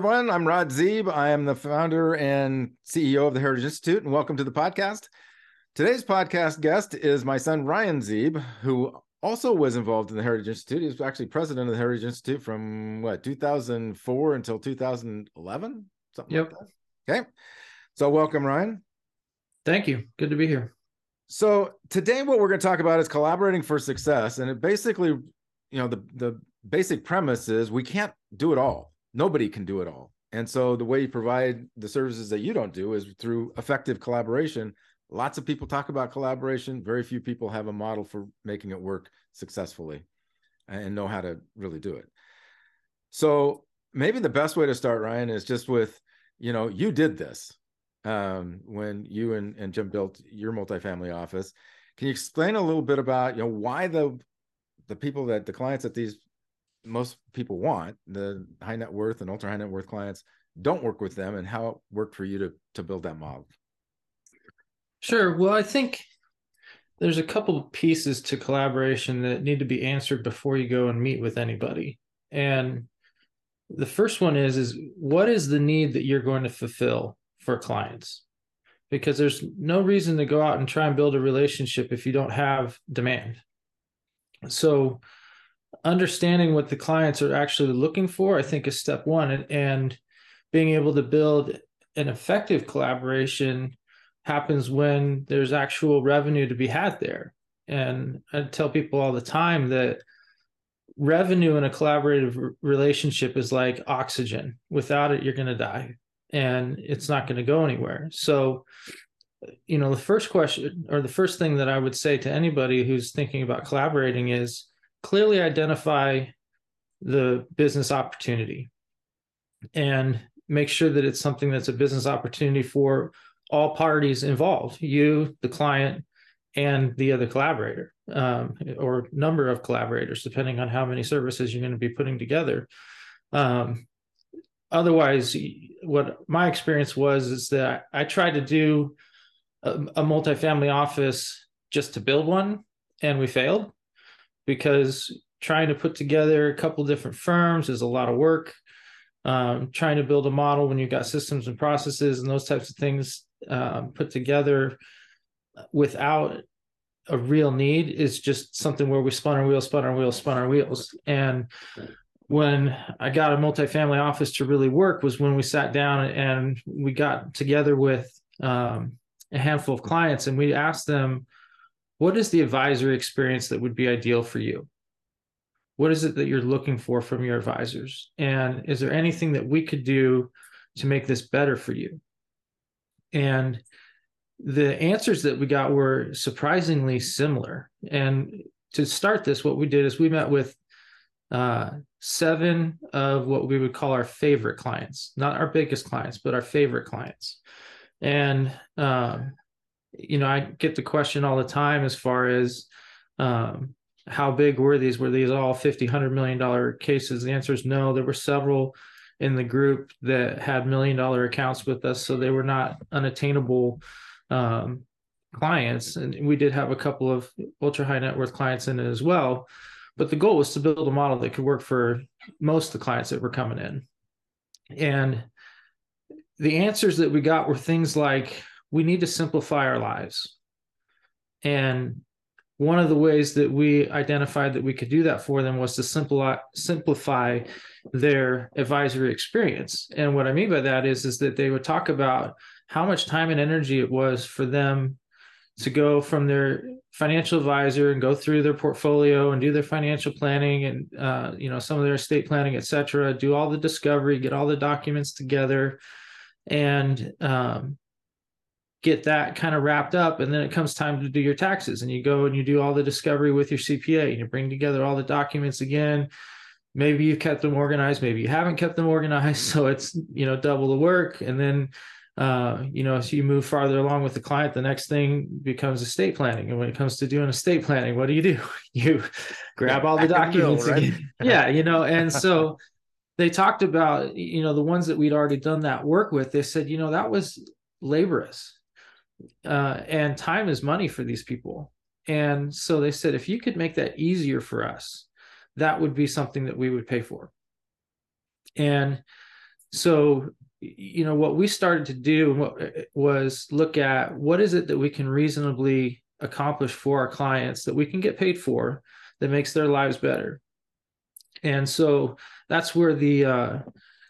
everyone. I'm Rod Zeeb. I am the founder and CEO of the Heritage Institute, and welcome to the podcast. Today's podcast guest is my son, Ryan Zeeb, who also was involved in the Heritage Institute. He was actually president of the Heritage Institute from what, 2004 until 2011? Something yep. like that. Okay. So, welcome, Ryan. Thank you. Good to be here. So, today, what we're going to talk about is collaborating for success. And it basically, you know, the, the basic premise is we can't do it all nobody can do it all. And so the way you provide the services that you don't do is through effective collaboration. Lots of people talk about collaboration. Very few people have a model for making it work successfully and know how to really do it. So maybe the best way to start, Ryan, is just with, you know, you did this um, when you and, and Jim built your multifamily office. Can you explain a little bit about, you know, why the the people that the clients that these most people want the high net worth and ultra high net worth clients don't work with them and how it worked for you to to build that model? Sure. Well i think there's a couple of pieces to collaboration that need to be answered before you go and meet with anybody. And the first one is is what is the need that you're going to fulfill for clients? Because there's no reason to go out and try and build a relationship if you don't have demand. So understanding what the clients are actually looking for, I think, is step one. And, and being able to build an effective collaboration happens when there's actual revenue to be had there. And I tell people all the time that revenue in a collaborative relationship is like oxygen. Without it, you're going to die and it's not going to go anywhere. So, you know, the first question or the first thing that I would say to anybody who's thinking about collaborating is clearly identify the business opportunity and make sure that it's something that's a business opportunity for all parties involved you the client and the other collaborator um, or number of collaborators depending on how many services you're going to be putting together. Um, otherwise what my experience was is that i tried to do a, a multifamily office just to build one and we failed because trying to put together a couple different firms is a lot of work. Um, trying to build a model when you've got systems and processes and those types of things um, put together without a real need is just something where we spun our wheels, spun our wheels, spun our wheels. And when I got a multifamily office to really work was when we sat down and we got together with um, a handful of clients and we asked them, what is the advisory experience that would be ideal for you? What is it that you're looking for from your advisors? And is there anything that we could do to make this better for you? And the answers that we got were surprisingly similar. And to start this, what we did is we met with uh, seven of what we would call our favorite clients, not our biggest clients, but our favorite clients. And um, you know, I get the question all the time as far as um, how big were these? Were these all 50, 100 million dollar cases? The answer is no. There were several in the group that had million dollar accounts with us, so they were not unattainable um, clients. And we did have a couple of ultra high net worth clients in it as well. But the goal was to build a model that could work for most of the clients that were coming in. And the answers that we got were things like we need to simplify our lives. And one of the ways that we identified that we could do that for them was to simplify their advisory experience. And what I mean by that is, is that they would talk about how much time and energy it was for them to go from their financial advisor and go through their portfolio and do their financial planning and uh, you know some of their estate planning, et cetera, do all the discovery, get all the documents together, and um, get that kind of wrapped up and then it comes time to do your taxes and you go and you do all the discovery with your CPA and you bring together all the documents again. Maybe you've kept them organized maybe you haven't kept them organized so it's you know double the work and then uh, you know as you move farther along with the client the next thing becomes estate planning and when it comes to doing estate planning what do you do? You grab all the documents middle, right? again. yeah you know and so they talked about you know the ones that we'd already done that work with they said you know that was laborious uh, and time is money for these people. And so they said, if you could make that easier for us, that would be something that we would pay for. And so you know what we started to do was look at what is it that we can reasonably accomplish for our clients that we can get paid for that makes their lives better and so that's where the uh,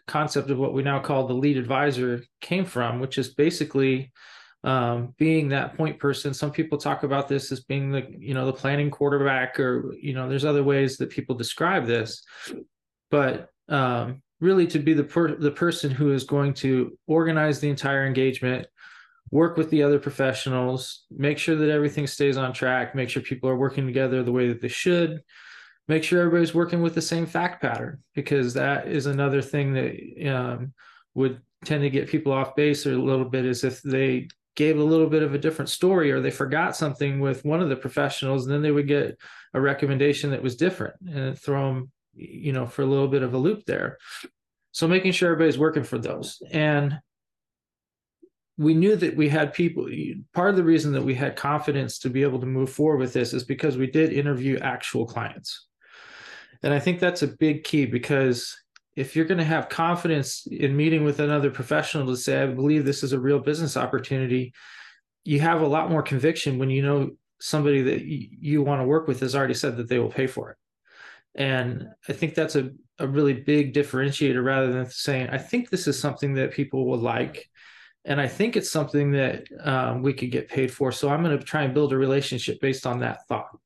concept of what we now call the lead advisor came from which is basically um, being that point person some people talk about this as being the you know the planning quarterback or you know there's other ways that people describe this. But um, really to be the per- the person who is going to organize the entire engagement work with the other professionals make sure that everything stays on track make sure people are working together the way that they should make sure everybody's working with the same fact pattern because that is another thing that um, would tend to get people off base a little bit is if they gave a little bit of a different story or they forgot something with one of the professionals and then they would get a recommendation that was different and throw them you know for a little bit of a loop there. So making sure everybody's working for those. And we knew that we had people part of the reason that we had confidence to be able to move forward with this is because we did interview actual clients. And i think that's a big key because if you're going to have confidence in meeting with another professional to say i believe this is a real business opportunity you have a lot more conviction when you know somebody that you want to work with has already said that they will pay for it and I think that's a, a really big differentiator rather than saying, I think this is something that people will like. And I think it's something that um, we could get paid for. So I'm going to try and build a relationship based on that thought.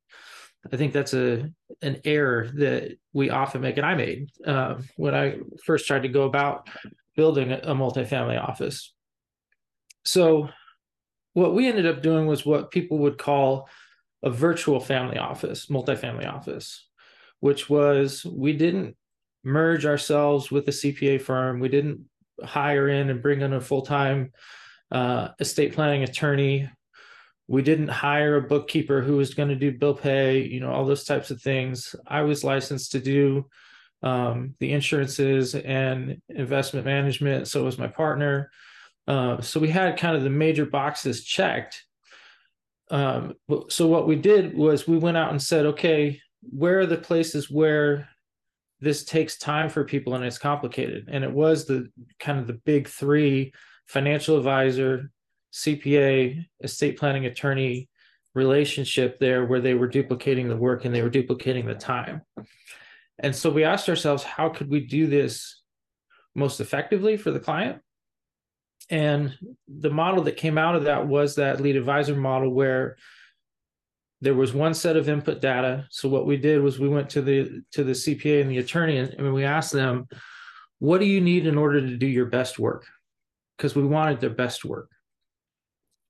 I think that's a an error that we often make, and I made uh, when I first tried to go about building a, multifamily office. So, what we ended up doing was what people would call a virtual family office, multifamily office which was we didn't merge ourselves with a CPA firm. We didn't hire in and bring in a full time uh, estate planning attorney. We didn't hire a bookkeeper who was going to do bill pay, you know, all those types of things. I was licensed to do um, the insurances and investment management. So was my partner. Uh, so we had kind of the major boxes checked. Um, so what we did was we went out and said, okay, where are the places where this takes time for people and it's complicated and it was the kind of the big three financial advisor cpa estate planning attorney relationship there where they were duplicating the work and they were duplicating the time. And so we asked ourselves how could we do this most effectively for the client? And the model that came out of that was that lead advisor model where there was one set of input data. So what we did was we went to the to the cpa and the attorney and, and we asked them what do you need in order to do your best work? Because we wanted their best work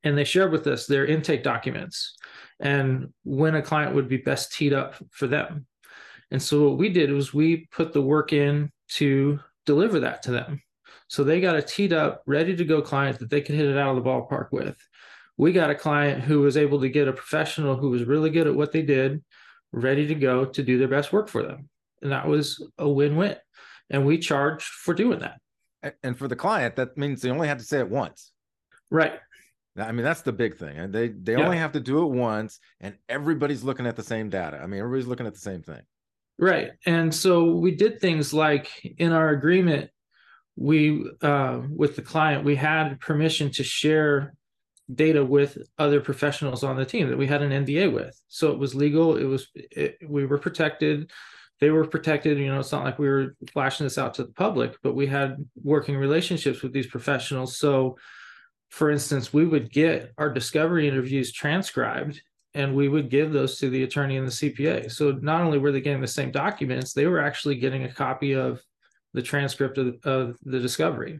and they shared with us their intake documents and when a client would be best teed up for them. And so what we did was we put the work in to deliver that to them. So they got a teed up ready to go client that they could hit it out of the ballpark with. We got a client who was able to get a professional who was really good at what they did ready to go to do their best work for them. And that was a win-win. And we charged for doing that. And for the client that means they only had to say it once. Right i mean that's the big thing and they they yeah. only have to do it once and everybody's looking at the same data i mean everybody's looking at the same thing right and so we did things like in our agreement we uh, with the client we had permission to share data with other professionals on the team that we had an NDA with. So it was legal. It was it, we were protected. They were protected. You know, it's not like we were flashing this out to the public, but we had working relationships with these professionals. So, for instance, we would get our discovery interviews transcribed and we would give those to the attorney and the CPA. So not only were they getting the same documents, they were actually getting a copy of the transcript of, of the discovery.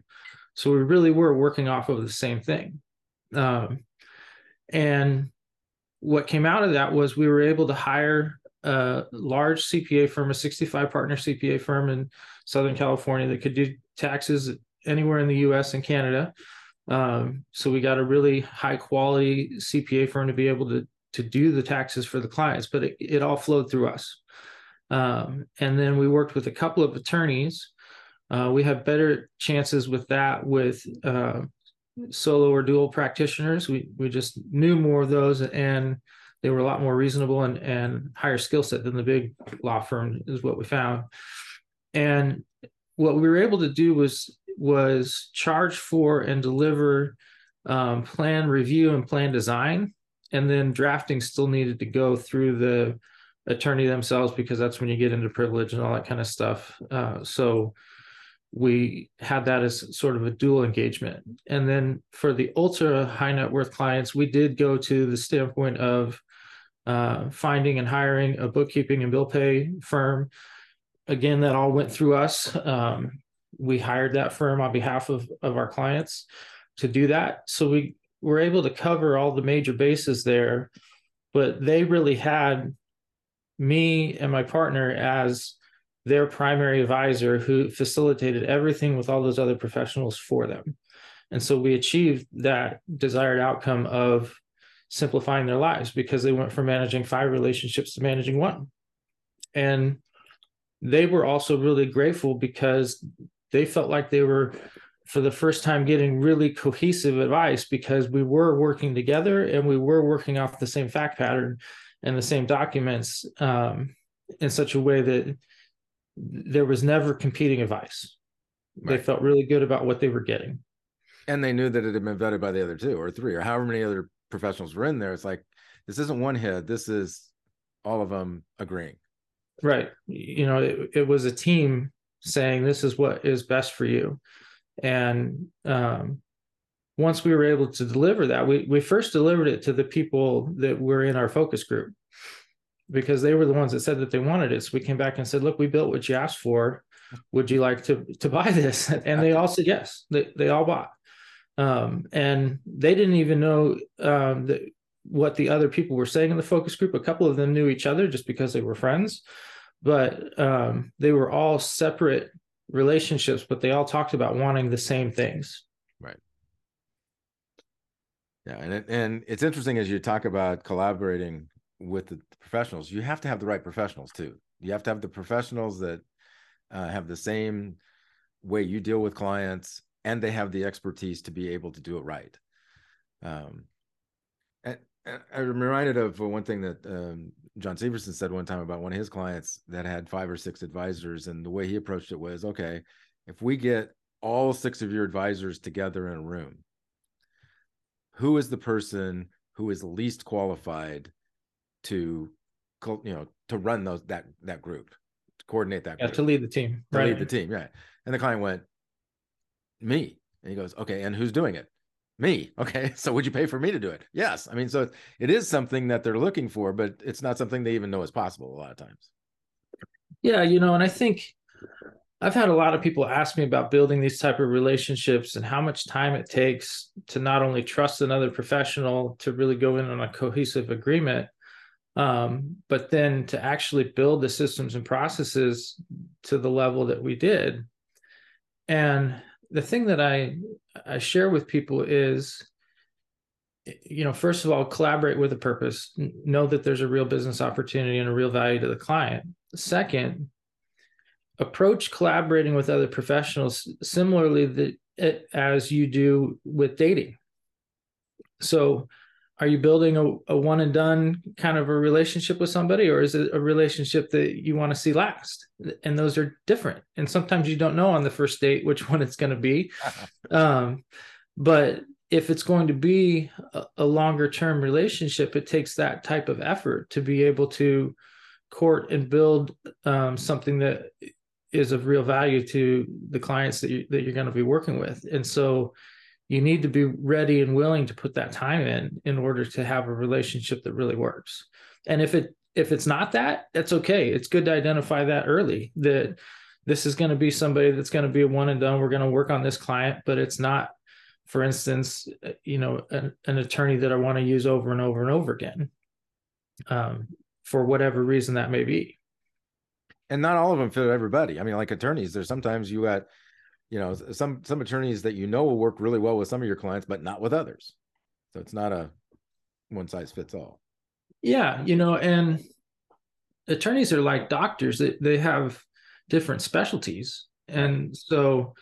So we really were working off of the same thing. Um, and what came out of that was we were able to hire a large CPA firm, a 65 partner CPA firm in Southern California that could do taxes anywhere in the US and Canada. Um, so we got a really high quality CPA firm to be able to to do the taxes for the clients, but it, it all flowed through us. Um, and then we worked with a couple of attorneys. Uh, we have better chances with that with uh, solo or dual practitioners. We we just knew more of those, and they were a lot more reasonable and and higher skill set than the big law firm is what we found. And what we were able to do was was charge for and deliver um, plan review and plan design, and then drafting still needed to go through the attorney themselves because that's when you get into privilege and all that kind of stuff. Uh, so we had that as sort of a dual engagement. And then for the ultra high net worth clients, we did go to the standpoint of uh, finding and hiring a bookkeeping and bill pay firm. Again, that all went through us. Um, we hired that firm on behalf of, of our clients to do that. So we were able to cover all the major bases there, but they really had me and my partner as their primary advisor who facilitated everything with all those other professionals for them. And so we achieved that desired outcome of simplifying their lives because they went from managing five relationships to managing one. And they were also really grateful because they felt like they were for the first time getting really cohesive advice because we were working together and we were working off the same fact pattern and the same documents um, in such a way that there was never competing advice. Right. They felt really good about what they were getting. And they knew that it had been vetted by the other two or three or however many other professionals were in there. It's like, this isn't one head, this is all of them agreeing. Right. You know, it, it was a team saying, this is what is best for you. And um, once we were able to deliver that, we, we first delivered it to the people that were in our focus group because they were the ones that said that they wanted it. So we came back and said, look, we built what you asked for. Would you like to to buy this? And they all said yes. They they all bought. Um, and they didn't even know um, that what the other people were saying in the focus group. A couple of them knew each other just because they were friends, but um, they were all separate relationships, but they all talked about wanting the same things. Right. Yeah, and it, and it's interesting as you talk about collaborating with the professionals, you have to have the right professionals too. You have to have the professionals that uh, have the same way you deal with clients, and they have the expertise to be able to do it right. Um, I'm reminded of one thing that um, John Severson said one time about one of his clients that had five or six advisors, and the way he approached it was, okay, if we get all six of your advisors together in a room, who is the person who is least qualified to you know to run those that that group to coordinate that yeah, group, to lead the team to right. lead the team right. And the client went me. And he goes okay and who's doing it me. Okay. So would you pay for me to do it? Yes. I mean so it is something that they're looking for but it's not something they even know is possible a lot of times. Yeah you know and i think I've had a lot of people ask me about building these type of relationships and how much time it takes to not only trust another professional to really go in on a cohesive agreement, um, but then to actually build the systems and processes to the level that we did. And the thing that i i share with people is you know first of all collaborate with a purpose know that there's a real business opportunity and a real value to the client. Second approach collaborating with other professionals similarly that eh, as you do with dating. So are you building a, a one and done kind of a relationship with somebody or is it a relationship that you want to see last? And those are different. And sometimes you don't know on the first date which one it's going to be. Um, but if it's going to be a, a longer term relationship it takes that type of effort to be able to court and build um, something that is of real value to the clients that, you, that you're going to be working with. And so you need to be ready and willing to put that time in in order to have a relationship that really works. And if it if it's not that that's okay. It's good to identify that early that this is going to be somebody that's going to be a one and done. We're going to work on this client but it's not for instance you know an, an attorney that i want to use over and over and over again um, for whatever reason that may be. And not all of them fit everybody. I mean like attorneys there's sometimes you got you know some some attorneys that you know will work really well with some of your clients but not with others. So it's not a one size fits all. Yeah you know and attorneys are like doctors they, they have different specialties. And so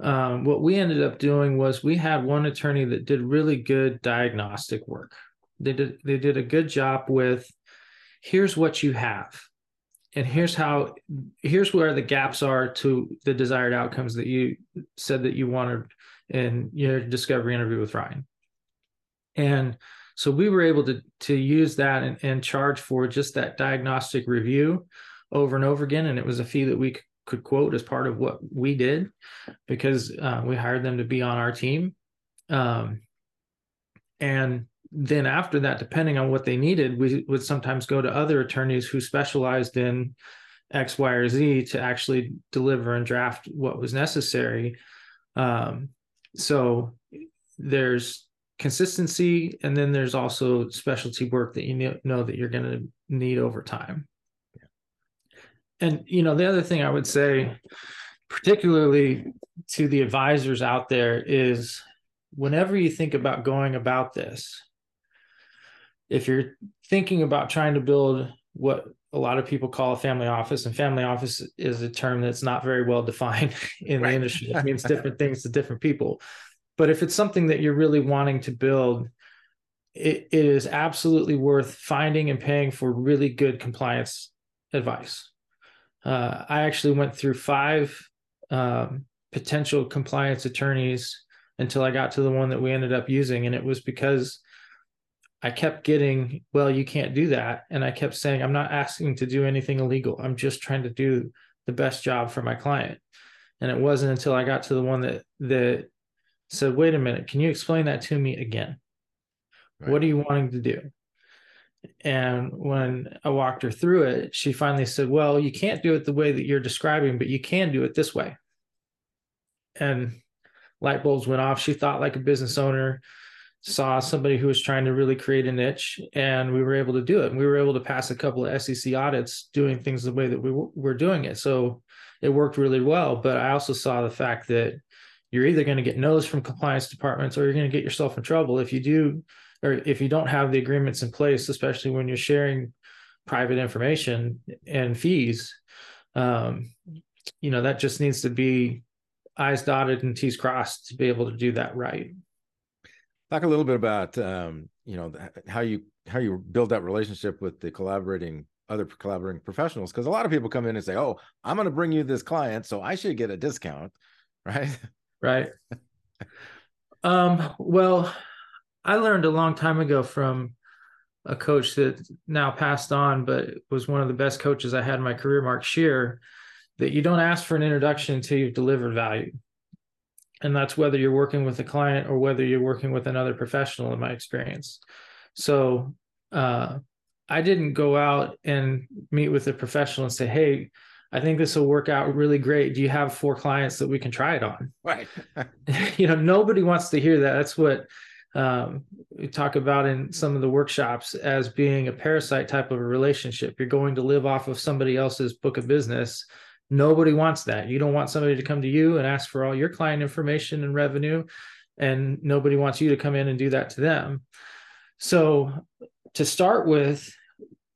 um, what we ended up doing was we had one attorney that did really good diagnostic work. They did they did a good job with here's what you have and here's how here's where the gaps are to the desired outcomes that you said that you wanted in your discovery interview with Ryan. And so we were able to to use that and, and charge for just that diagnostic review over and over again. And it was a fee that we could quote as part of what we did because uh, we hired them to be on our team. Um, and then after that, depending on what they needed, we would sometimes go to other attorneys who specialized in X, Y, or Z to actually deliver and draft what was necessary. Um, so there's consistency, and then there's also specialty work that you know that you're going to need over time. And you know, the other thing I would say, particularly to the advisors out there, is whenever you think about going about this, if you're thinking about trying to build what a lot of people call a family office, and family office is a term that's not very well defined in right. the industry. It means different things to different people. But if it's something that you're really wanting to build, it, it is absolutely worth finding and paying for really good compliance advice. Uh, I actually went through five um, potential compliance attorneys until I got to the one that we ended up using. And it was because I kept getting, well, you can't do that. And I kept saying, I'm not asking to do anything illegal. I'm just trying to do the best job for my client. And it wasn't until I got to the one that that said, wait a minute, can you explain that to me again? Right. What are you wanting to do? And when I walked her through it, she finally said, Well, you can't do it the way that you're describing, but you can do it this way. And light bulbs went off. She thought like a business owner saw somebody who was trying to really create a niche and we were able to do it. And we were able to pass a couple of sec audits doing things the way that we were doing it. So it worked really well. But i also saw the fact that you're either going to get no's from compliance departments or you're going to get yourself in trouble. If you do or if you don't have the agreements in place especially when you're sharing private information and fees um, you know that just needs to be i's dotted and t's crossed to be able to do that right Talk a little bit about um, you know how you how you build that relationship with the collaborating other collaborating professionals because a lot of people come in and say, "Oh, I'm going to bring you this client, so I should get a discount," right? Right. um, well, I learned a long time ago from a coach that now passed on, but was one of the best coaches I had in my career, Mark Shear, that you don't ask for an introduction until you've delivered value and that's whether you're working with a client or whether you're working with another professional in my experience. So uh, i didn't go out and meet with a professional and say hey i think this will work out really great. Do you have four clients that we can try it on? Right. You know nobody wants to hear that. That's what um, we talk about in some of the workshops as being a parasite type of a relationship. You're going to live off of somebody else's book of business Nobody wants that. You don't want somebody to come to you and ask for all your client information and revenue, and nobody wants you to come in and do that to them. So, to start with,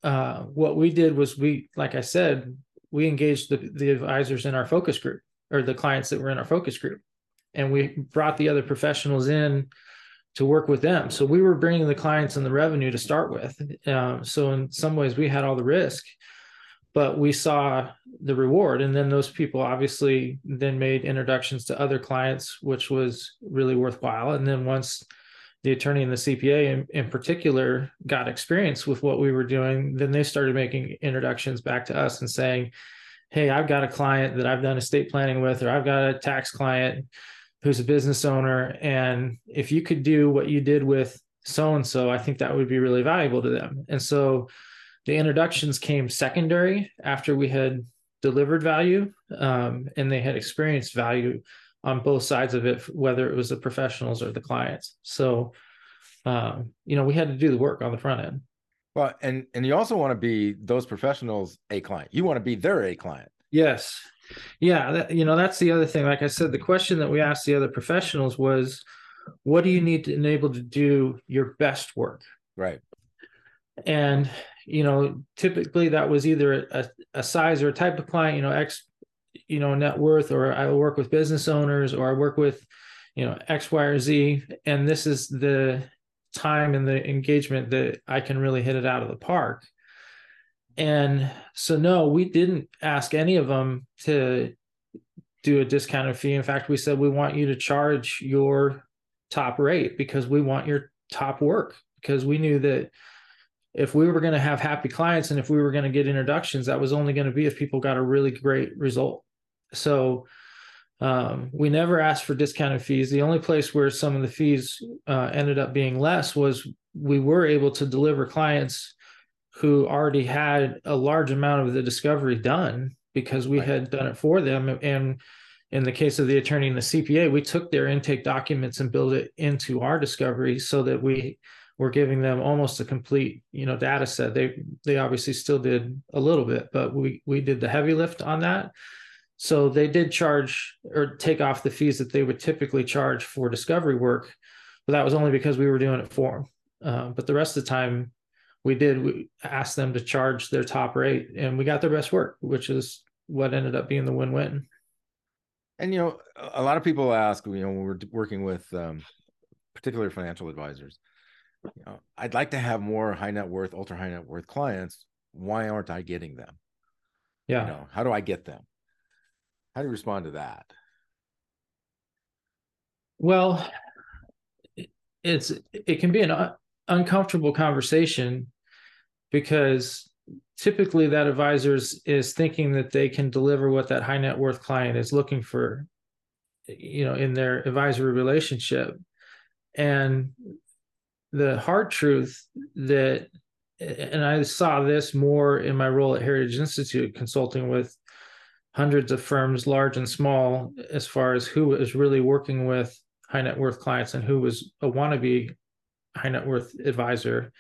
uh, what we did was we, like I said, we engaged the, the advisors in our focus group or the clients that were in our focus group, and we brought the other professionals in to work with them. So we were bringing the clients and the revenue to start with. Um, so in some ways, we had all the risk, but we saw the reward. And then those people obviously then made introductions to other clients which was really worthwhile. And then once the attorney and the cpa in, in particular got experience with what we were doing then they started making introductions back to us and saying hey i've got a client that i've done estate planning with or i've got a tax client who's a business owner and if you could do what you did with so and so i think that would be really valuable to them. And so the introductions came secondary after we had delivered value um, and they had experienced value on both sides of it, whether it was the professionals or the clients. So, um, you know, we had to do the work on the front end. Well, and and you also want to be those professionals a client. You want to be their a client. Yes. Yeah, that, you know, that's the other thing. Like I said, the question that we asked the other professionals was, what do you need to enable to do your best work? Right. And you know, typically that was either a, a size or a type of client, you know, X, you know, net worth, or I work with business owners, or I work with, you know, X, Y, or Z. And this is the time and the engagement that I can really hit it out of the park. and so no, we didn't ask any of them to do a discounted fee. In fact, we said we want you to charge your top rate because we want your top work because we knew that if we were going to have happy clients and if we were going to get introductions, that was only going to be if people got a really great result. So um, we never asked for discounted fees. The only place where some of the fees uh, ended up being less was we were able to deliver clients who already had a large amount of the discovery done because we right. had done it for them. And in the case of the attorney and the CPA, we took their intake documents and built it into our discovery so that we were giving them almost a complete, you know, data set. They they obviously still did a little bit, but we we did the heavy lift on that. So they did charge or take off the fees that they would typically charge for discovery work, but that was only because we were doing it for them. Uh, but the rest of the time, we did we asked them to charge their top rate, and we got their best work, which is what ended up being the win-win. And you know, a lot of people ask, you know, when we're working with um, particular financial advisors, you know, I'd like to have more high net worth, ultra high net worth clients. Why aren't I getting them? Yeah. You know, how do I get them? How do you respond to that? Well, it's it can be an un- uncomfortable conversation because typically that advisor is thinking that they can deliver what that high net worth client is looking for you know in their advisory relationship and the hard truth that and i saw this more in my role at heritage institute consulting with hundreds of firms large and small as far as who is really working with high net worth clients and who was a wannabe high net worth advisor.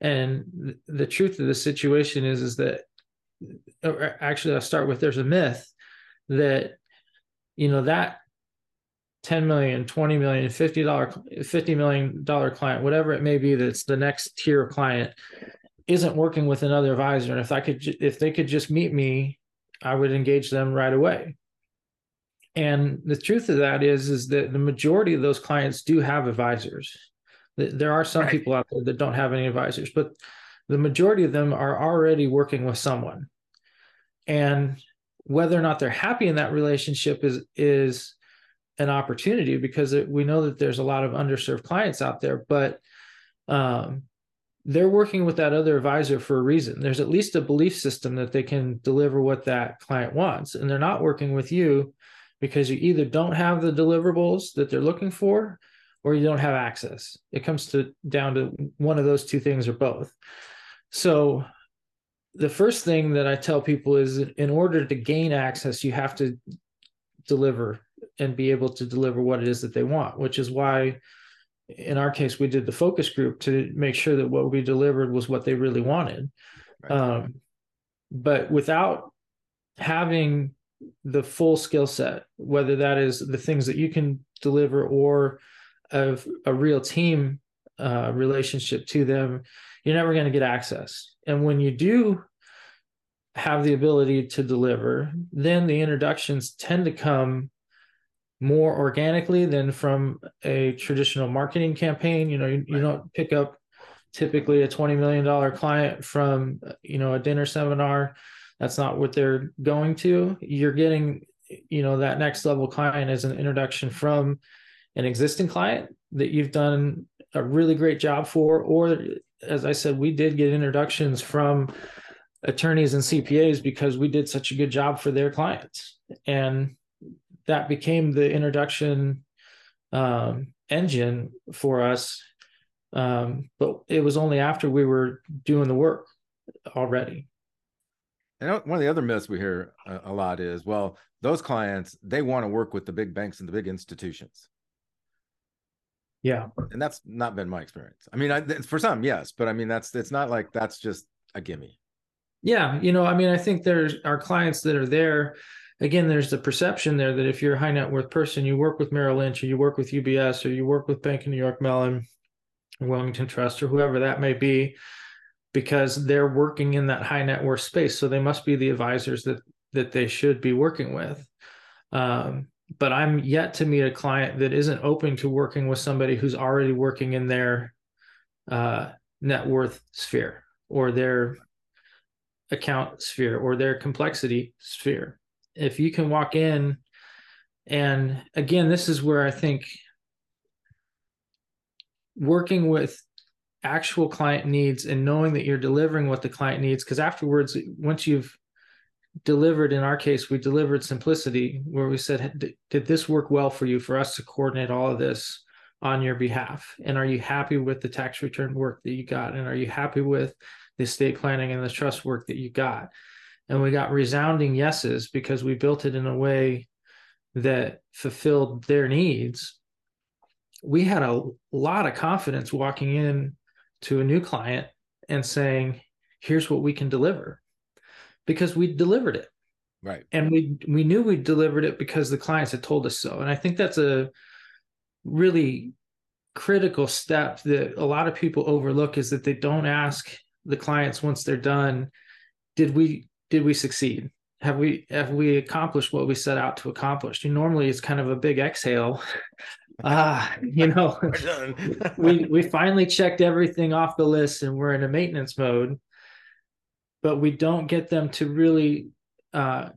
And the truth of the situation is is that actually i'll start with there's a myth that you know that 10 million 20 million 50 dollar 50 million dollar client whatever it may be that's the next tier of client isn't working with another advisor and if i could if they could just meet me i would engage them right away and the truth of that is is that the majority of those clients do have advisors there are some right. people out there that don't have any advisors, but the majority of them are already working with someone. And whether or not they're happy in that relationship is is an opportunity because it, we know that there's a lot of underserved clients out there, but um, they're working with that other advisor for a reason. There's at least a belief system that they can deliver what that client wants, and they're not working with you because you either don't have the deliverables that they're looking for or you don't have access. It comes to down to one of those two things or both. So the first thing that I tell people is in order to gain access, you have to deliver and be able to deliver what it is that they want, which is why in our case we did the focus group to make sure that what we delivered was what they really wanted. Right. Um, but without having the full skill set, whether that is the things that you can deliver or of a real team uh, relationship to them, you're never going to get access. And when you do have the ability to deliver, then the introductions tend to come more organically than from a traditional marketing campaign. You know, you, you don't pick up typically a $20 million client from, you know, a dinner seminar. That's not what they're going to. You're getting, you know, that next level client as an introduction from an existing client that you've done a really great job for, or as I said, we did get introductions from attorneys and CPAs because we did such a good job for their clients. And that became the introduction um, engine for us. Um, but it was only after we were doing the work already. And one of the other myths we hear a, lot is, well, those clients they want to work with the big banks and the big institutions. Yeah. And that's not been my experience. I mean, I, for some, yes, but I mean, that's, it's not like that's just a gimme. Yeah. You know, I mean, I think there's our clients that are there. Again, there's the perception there that if you're a high net worth person, you work with Merrill Lynch or you work with UBS or you work with Bank of New York Mellon, Wilmington Trust, or whoever that may be, because they're working in that high net worth space. So they must be the advisors that that they should be working with. Um, but I'm yet to meet a client that isn't open to working with somebody who's already working in their uh, net worth sphere or their account sphere or their complexity sphere. If you can walk in, and again, this is where I think working with actual client needs and knowing that you're delivering what the client needs, because afterwards, once you've delivered, in our case, we delivered simplicity, where we said, Did this work well for you for us to coordinate all of this? on your behalf? And are you happy with the tax return work that you got? And are you happy with the estate planning and the trust work that you got. And we got resounding yeses because we built it in a way that fulfilled their needs. We had a lot of confidence walking in to a new client and saying, here's what we can deliver because we delivered it. Right. And we we knew we delivered it because the clients had told us so. And I think that's a really critical step that a lot of people overlook is that they don't ask the clients once they're done did we did we succeed? Have we have we accomplished what we set out to accomplish? And normally it's kind of a big exhale. Ah you know we we finally checked everything off the list and we're in a maintenance mode but we don't get them to really uh,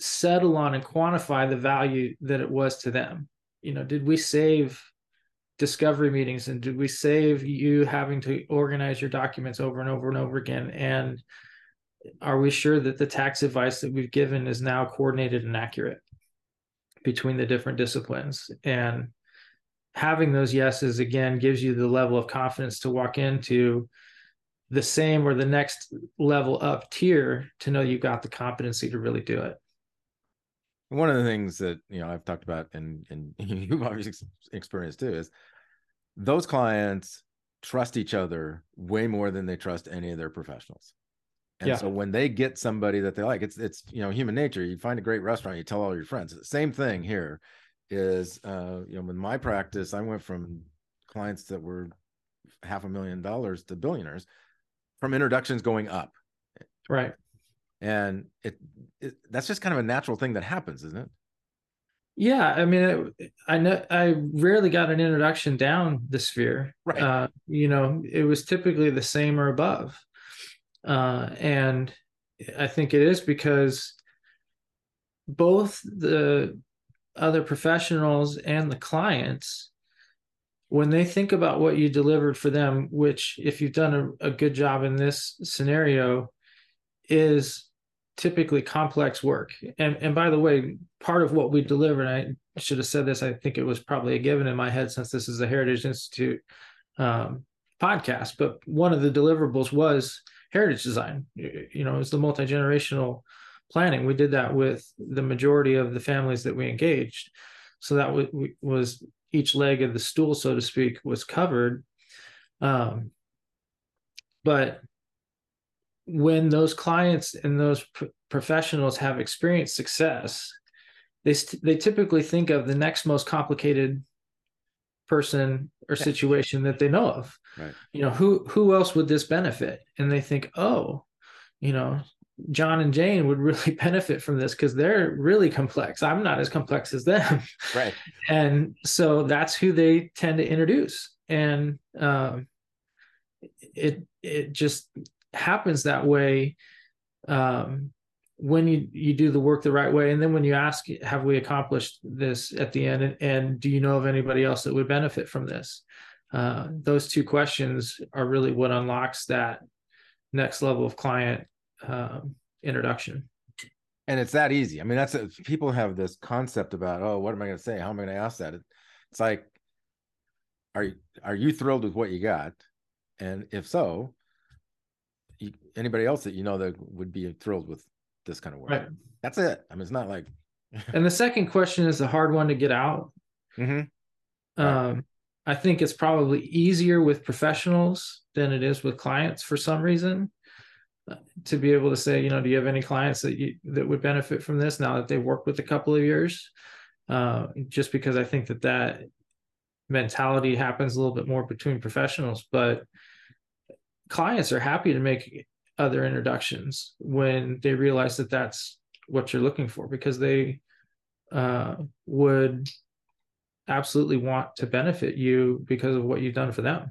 settle on and quantify the value that it was to them. You know did we save discovery meetings and did we save you having to organize your documents over and over and over again? And are we sure that the tax advice that we've given is now coordinated and accurate between the different disciplines and having those yeses again gives you the level of confidence to walk into the same or the next level up tier to know you've got the competency to really do it one of the things that you know I've talked about and and you've obviously experienced too is those clients trust each other way more than they trust any of their professionals. And yeah. so when they get somebody that they like, it's it's you know human nature. You find a great restaurant, you tell all your friends. Same thing here is uh you know in my practice, I went from clients that were half a million dollars to billionaires from introductions going up. Right and it, it, that's just kind of a natural thing that happens isn't it yeah i mean it, i know i rarely got an introduction down the sphere right uh, you know it was typically the same or above uh, and i think it is because both the other professionals and the clients when they think about what you delivered for them which if you've done a, a good job in this scenario is typically complex work. And and by the way, part of what we deliver, and I should have said this, I think it was probably a given in my head since this is a Heritage Institute um, podcast, but one of the deliverables was heritage design. You know, it's the multi generational planning. We did that with the majority of the families that we engaged. So that w- was each leg of the stool, so to speak, was covered. Um, but when those clients and those professionals have experienced success, they st- they typically think of the next most complicated person or situation that they know of. Right. You know, who who else would this benefit? And they think, oh, you know, John and Jane would really benefit from this because they're really complex. I'm not as complex as them. Right. And so that's who they tend to introduce. And um, it it just happens that way um, when you you do the work the right way and then when you ask have we accomplished this at the end? And, and do you know of anybody else that would benefit from this? Uh, those two questions are really what unlocks that next level of client um, introduction. And it's that easy. I mean that's a, people have this concept about oh what am i going to say? How am i going to ask that? It's like are you are you thrilled with what you got? And if so you, anybody else that you know that would be thrilled with this kind of work. Right. That's it. I mean, it's not like. and the second question is the hard one to get out. Mm-hmm. Um, I think it's probably easier with professionals than it is with clients for some reason. Uh, to be able to say, you know, do you have any clients that you that would benefit from this now that they've worked with a couple of years? Uh, just because I think that that mentality happens a little bit more between professionals, but clients are happy to make other introductions when they realize that that's what you're looking for because they uh, would absolutely want to benefit you because of what you've done for them.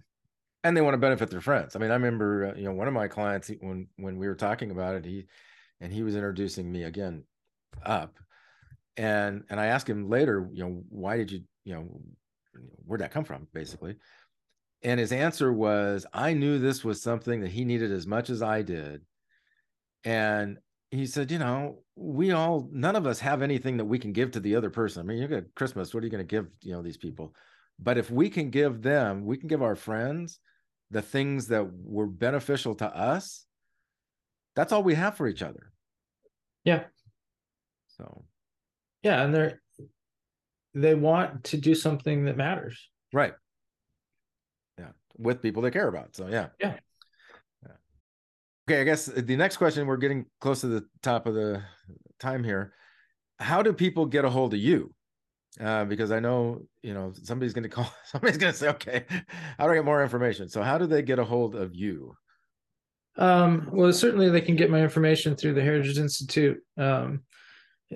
And they want to benefit their friends. I mean, I remember, uh, you know, one of my clients when when we were talking about it, he and he was introducing me again up, and and I asked him later, you know, why did you, you know, where'd that come from, basically, and his answer was, I knew this was something that he needed as much as I did, and he said, you know, we all none of us have anything that we can give to the other person. I mean, you got Christmas, what are you going to give, you know, these people? But if we can give them, we can give our friends the things that were beneficial to us. That's all we have for each other. Yeah. So yeah, and they're they want to do something that matters. Right. With people they care about. So yeah. Yeah. yeah. Okay, I guess the next question, we're getting close to the top of the time here. How do people get a hold of you? Uh, because I know you know somebody's going to call. Somebody's going to say, "Okay, how do I get more information?" So, how do they get a hold of you? Um, well, certainly they can get my information through the Heritage Institute, um,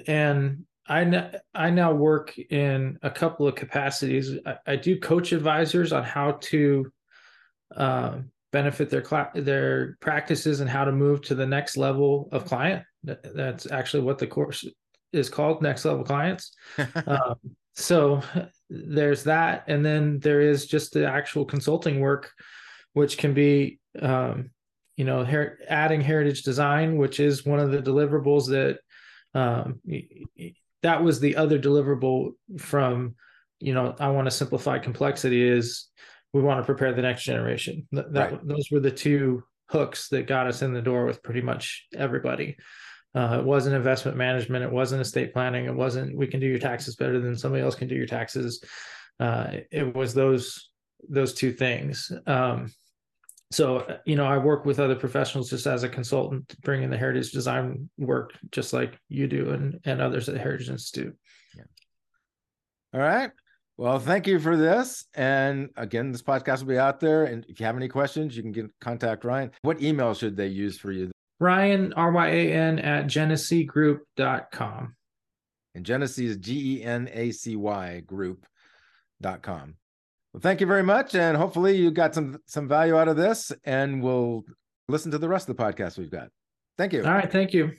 and I I now work in a couple of capacities. I, I do coach advisors on how to uh, benefit their cl- their practices and how to move to the next level of client. That's actually what the course is called next level clients um, so there's that and then there is just the actual consulting work which can be um, you know her- adding heritage design which is one of the deliverables that um, that was the other deliverable from you know i want to simplify complexity is we want to prepare the next generation that, that right. those were the two hooks that got us in the door with pretty much everybody uh, it wasn't investment management. It wasn't estate planning. It wasn't we can do your taxes better than somebody else can do your taxes. Uh, it was those those two things. Um, so you know, I work with other professionals just as a consultant, bringing the heritage design work, just like you do, and and others at Heritage Institute. Yeah. All right. Well, thank you for this. And again, this podcast will be out there. And if you have any questions, you can get contact Ryan. What email should they use for you? Ryan, R Y A N, at genacygroup.com. And Genacy is G E N A C Y group.com. Well, thank you very much. And hopefully you got some some value out of this. And we'll listen to the rest of the podcast we've got. Thank you. All right. Thank you.